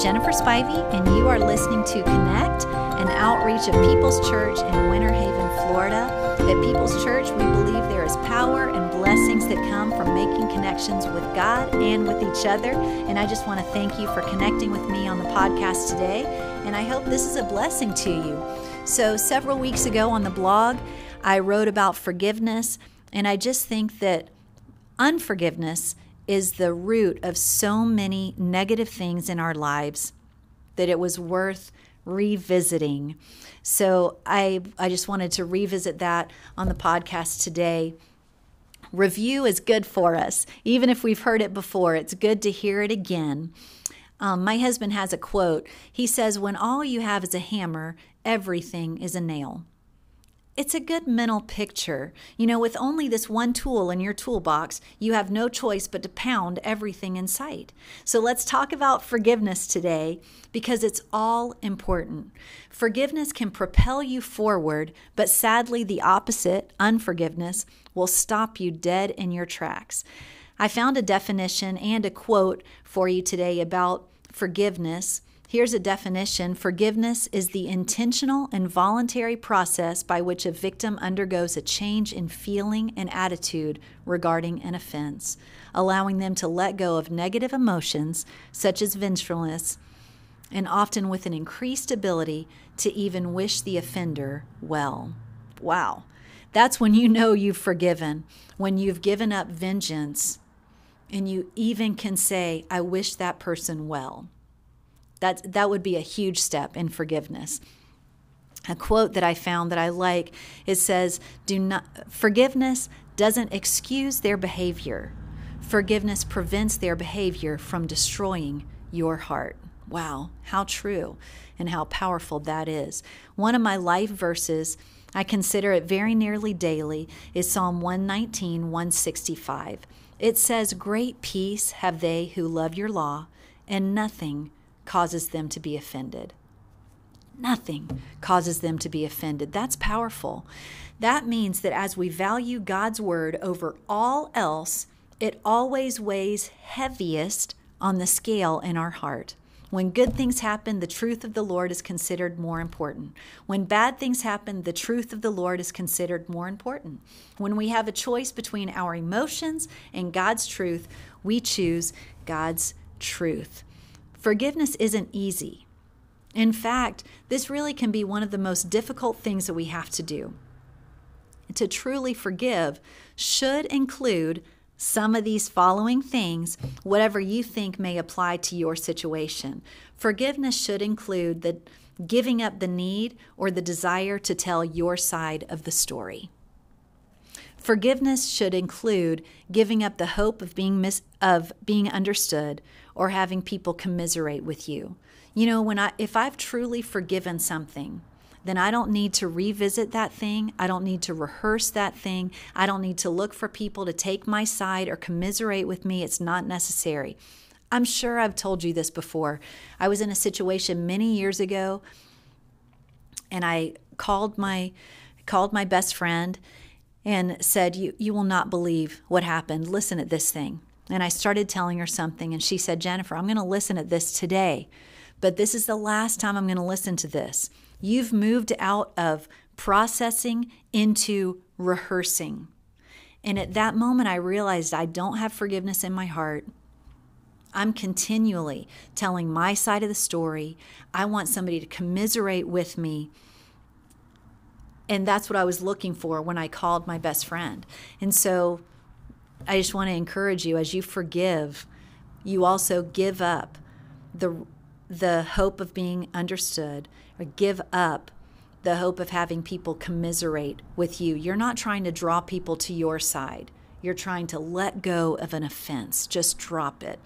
Jennifer Spivey, and you are listening to Connect, an outreach of People's Church in Winter Haven, Florida. At People's Church, we believe there is power and blessings that come from making connections with God and with each other. And I just want to thank you for connecting with me on the podcast today. And I hope this is a blessing to you. So, several weeks ago on the blog, I wrote about forgiveness, and I just think that unforgiveness is the root of so many negative things in our lives that it was worth revisiting. So I I just wanted to revisit that on the podcast today. Review is good for us. Even if we've heard it before, it's good to hear it again. Um, my husband has a quote. He says, When all you have is a hammer, everything is a nail it's a good mental picture. You know, with only this one tool in your toolbox, you have no choice but to pound everything in sight. So let's talk about forgiveness today because it's all important. Forgiveness can propel you forward, but sadly, the opposite, unforgiveness, will stop you dead in your tracks. I found a definition and a quote for you today about forgiveness. Here's a definition Forgiveness is the intentional and voluntary process by which a victim undergoes a change in feeling and attitude regarding an offense, allowing them to let go of negative emotions such as vengefulness, and often with an increased ability to even wish the offender well. Wow. That's when you know you've forgiven, when you've given up vengeance, and you even can say, I wish that person well. That, that would be a huge step in forgiveness. A quote that I found that I like it says, "Do not forgiveness doesn't excuse their behavior. Forgiveness prevents their behavior from destroying your heart." Wow, how true and how powerful that is. One of my life verses, I consider it very nearly daily, is Psalm 119, 165. It says, Great peace have they who love your law, and nothing causes them to be offended. Nothing causes them to be offended. That's powerful. That means that as we value God's word over all else, it always weighs heaviest on the scale in our heart. When good things happen, the truth of the Lord is considered more important. When bad things happen, the truth of the Lord is considered more important. When we have a choice between our emotions and God's truth, we choose God's truth. Forgiveness isn't easy. In fact, this really can be one of the most difficult things that we have to do. To truly forgive should include some of these following things, whatever you think may apply to your situation. Forgiveness should include the giving up the need or the desire to tell your side of the story. Forgiveness should include giving up the hope of being mis- of being understood or having people commiserate with you. You know, when I if I've truly forgiven something, then I don't need to revisit that thing. I don't need to rehearse that thing. I don't need to look for people to take my side or commiserate with me. It's not necessary. I'm sure I've told you this before. I was in a situation many years ago and I called my called my best friend and said, you, you will not believe what happened. Listen at this thing. And I started telling her something, and she said, Jennifer, I'm going to listen at this today, but this is the last time I'm going to listen to this. You've moved out of processing into rehearsing. And at that moment, I realized I don't have forgiveness in my heart. I'm continually telling my side of the story. I want somebody to commiserate with me and that's what I was looking for when I called my best friend. And so I just want to encourage you as you forgive, you also give up the the hope of being understood or give up the hope of having people commiserate with you. You're not trying to draw people to your side. You're trying to let go of an offense. Just drop it.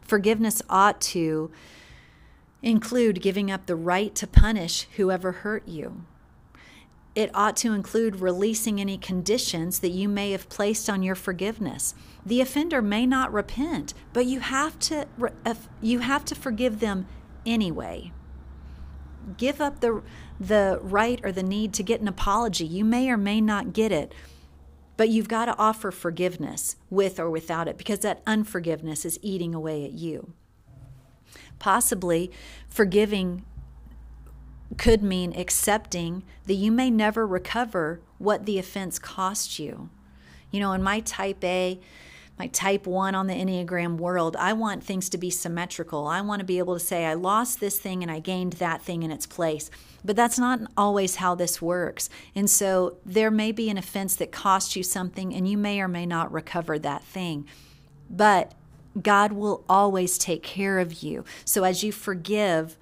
Forgiveness ought to include giving up the right to punish whoever hurt you it ought to include releasing any conditions that you may have placed on your forgiveness. The offender may not repent, but you have to uh, you have to forgive them anyway. Give up the the right or the need to get an apology. You may or may not get it, but you've got to offer forgiveness with or without it because that unforgiveness is eating away at you. Possibly forgiving could mean accepting that you may never recover what the offense cost you. You know, in my type A, my type 1 on the Enneagram world, I want things to be symmetrical. I want to be able to say, I lost this thing and I gained that thing in its place. But that's not always how this works. And so there may be an offense that cost you something and you may or may not recover that thing. But God will always take care of you. So as you forgive,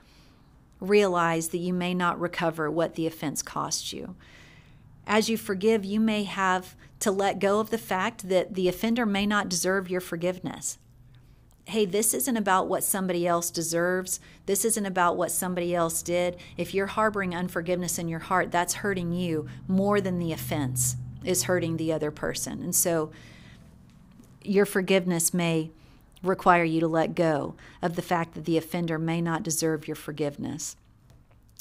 realize that you may not recover what the offense cost you. As you forgive, you may have to let go of the fact that the offender may not deserve your forgiveness. Hey, this isn't about what somebody else deserves. This isn't about what somebody else did. If you're harboring unforgiveness in your heart, that's hurting you more than the offense is hurting the other person. And so your forgiveness may require you to let go of the fact that the offender may not deserve your forgiveness.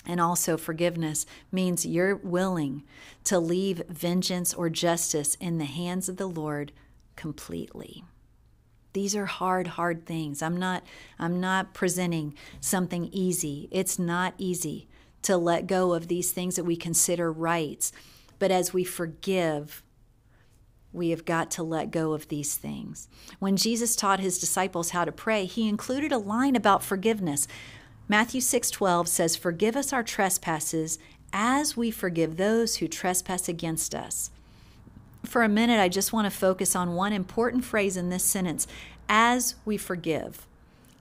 And also, forgiveness means you're willing to leave vengeance or justice in the hands of the Lord completely. These are hard, hard things. I'm not, I'm not presenting something easy. It's not easy to let go of these things that we consider rights. But as we forgive, we have got to let go of these things. When Jesus taught his disciples how to pray, he included a line about forgiveness. Matthew 6:12 says, "Forgive us our trespasses as we forgive those who trespass against us." For a minute, I just want to focus on one important phrase in this sentence, as we forgive.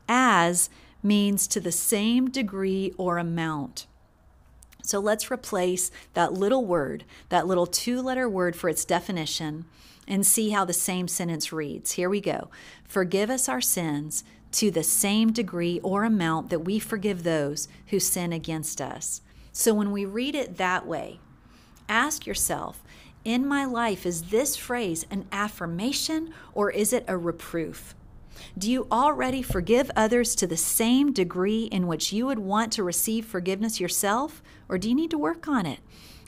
As means to the same degree or amount. So let's replace that little word, that little two letter word for its definition, and see how the same sentence reads. Here we go. Forgive us our sins to the same degree or amount that we forgive those who sin against us. So when we read it that way, ask yourself in my life, is this phrase an affirmation or is it a reproof? Do you already forgive others to the same degree in which you would want to receive forgiveness yourself, or do you need to work on it?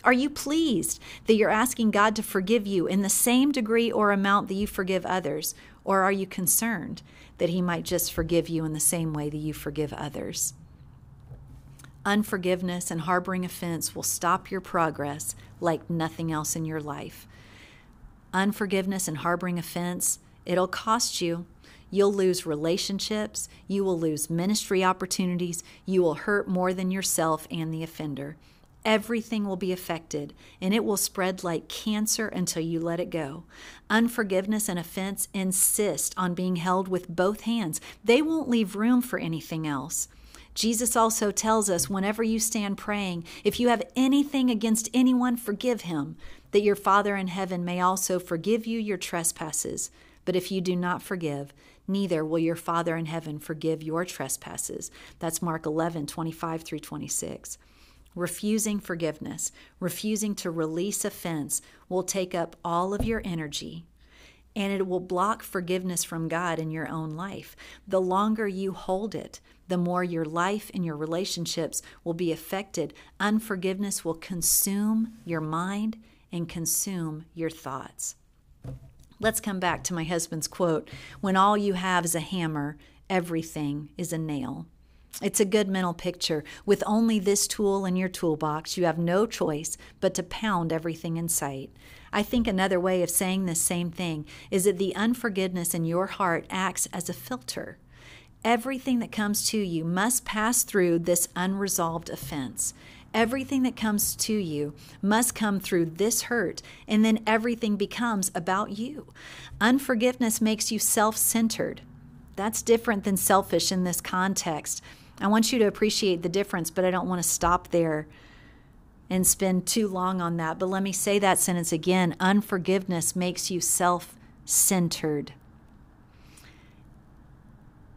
Are you pleased that you're asking God to forgive you in the same degree or amount that you forgive others? Or are you concerned that He might just forgive you in the same way that you forgive others? Unforgiveness and harboring offense will stop your progress like nothing else in your life. Unforgiveness and harboring offense, it'll cost you. You'll lose relationships. You will lose ministry opportunities. You will hurt more than yourself and the offender. Everything will be affected, and it will spread like cancer until you let it go. Unforgiveness and offense insist on being held with both hands, they won't leave room for anything else. Jesus also tells us whenever you stand praying, if you have anything against anyone, forgive him, that your Father in heaven may also forgive you your trespasses. But if you do not forgive, neither will your Father in heaven forgive your trespasses. That's Mark 11, 25 through 26. Refusing forgiveness, refusing to release offense, will take up all of your energy and it will block forgiveness from God in your own life. The longer you hold it, the more your life and your relationships will be affected. Unforgiveness will consume your mind and consume your thoughts. Let's come back to my husband's quote When all you have is a hammer, everything is a nail. It's a good mental picture. With only this tool in your toolbox, you have no choice but to pound everything in sight. I think another way of saying this same thing is that the unforgiveness in your heart acts as a filter. Everything that comes to you must pass through this unresolved offense. Everything that comes to you must come through this hurt, and then everything becomes about you. Unforgiveness makes you self centered. That's different than selfish in this context. I want you to appreciate the difference, but I don't want to stop there and spend too long on that. But let me say that sentence again unforgiveness makes you self centered.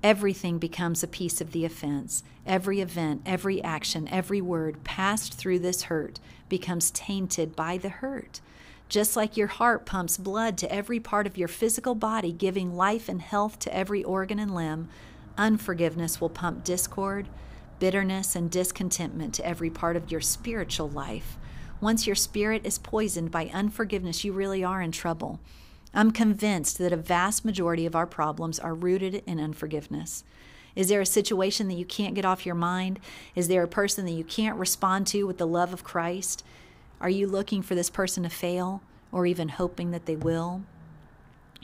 Everything becomes a piece of the offense. Every event, every action, every word passed through this hurt becomes tainted by the hurt. Just like your heart pumps blood to every part of your physical body, giving life and health to every organ and limb, Unforgiveness will pump discord, bitterness, and discontentment to every part of your spiritual life. Once your spirit is poisoned by unforgiveness, you really are in trouble. I'm convinced that a vast majority of our problems are rooted in unforgiveness. Is there a situation that you can't get off your mind? Is there a person that you can't respond to with the love of Christ? Are you looking for this person to fail or even hoping that they will?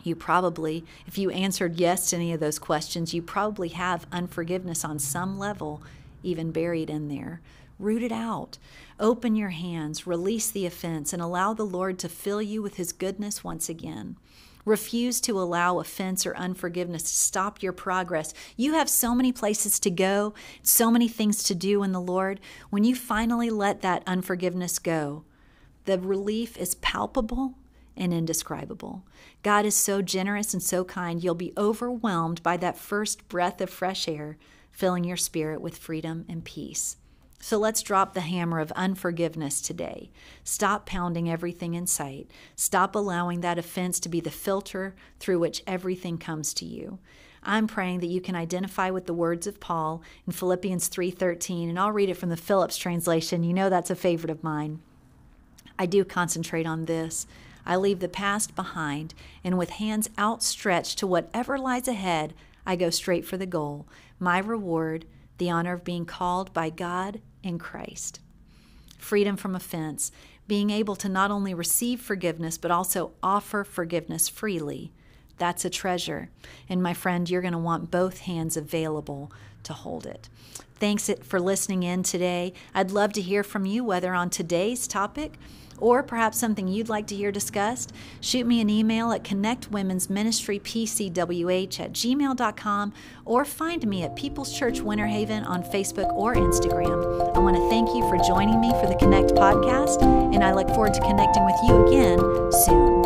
You probably, if you answered yes to any of those questions, you probably have unforgiveness on some level, even buried in there. Root it out. Open your hands, release the offense, and allow the Lord to fill you with His goodness once again. Refuse to allow offense or unforgiveness to stop your progress. You have so many places to go, so many things to do in the Lord. When you finally let that unforgiveness go, the relief is palpable and indescribable. God is so generous and so kind, you'll be overwhelmed by that first breath of fresh air, filling your spirit with freedom and peace. So let's drop the hammer of unforgiveness today. Stop pounding everything in sight. Stop allowing that offense to be the filter through which everything comes to you. I'm praying that you can identify with the words of Paul in Philippians 3:13 and I'll read it from the Phillips translation. You know that's a favorite of mine. I do concentrate on this. I leave the past behind, and with hands outstretched to whatever lies ahead, I go straight for the goal, my reward, the honor of being called by God in Christ. Freedom from offense, being able to not only receive forgiveness, but also offer forgiveness freely. That's a treasure. And my friend, you're going to want both hands available to hold it. Thanks for listening in today. I'd love to hear from you, whether on today's topic or perhaps something you'd like to hear discussed, shoot me an email at connectwomen'sministrypcwh at gmail.com or find me at People's Church Winter Haven on Facebook or Instagram. I want to thank you for joining me for the Connect podcast, and I look forward to connecting with you again soon.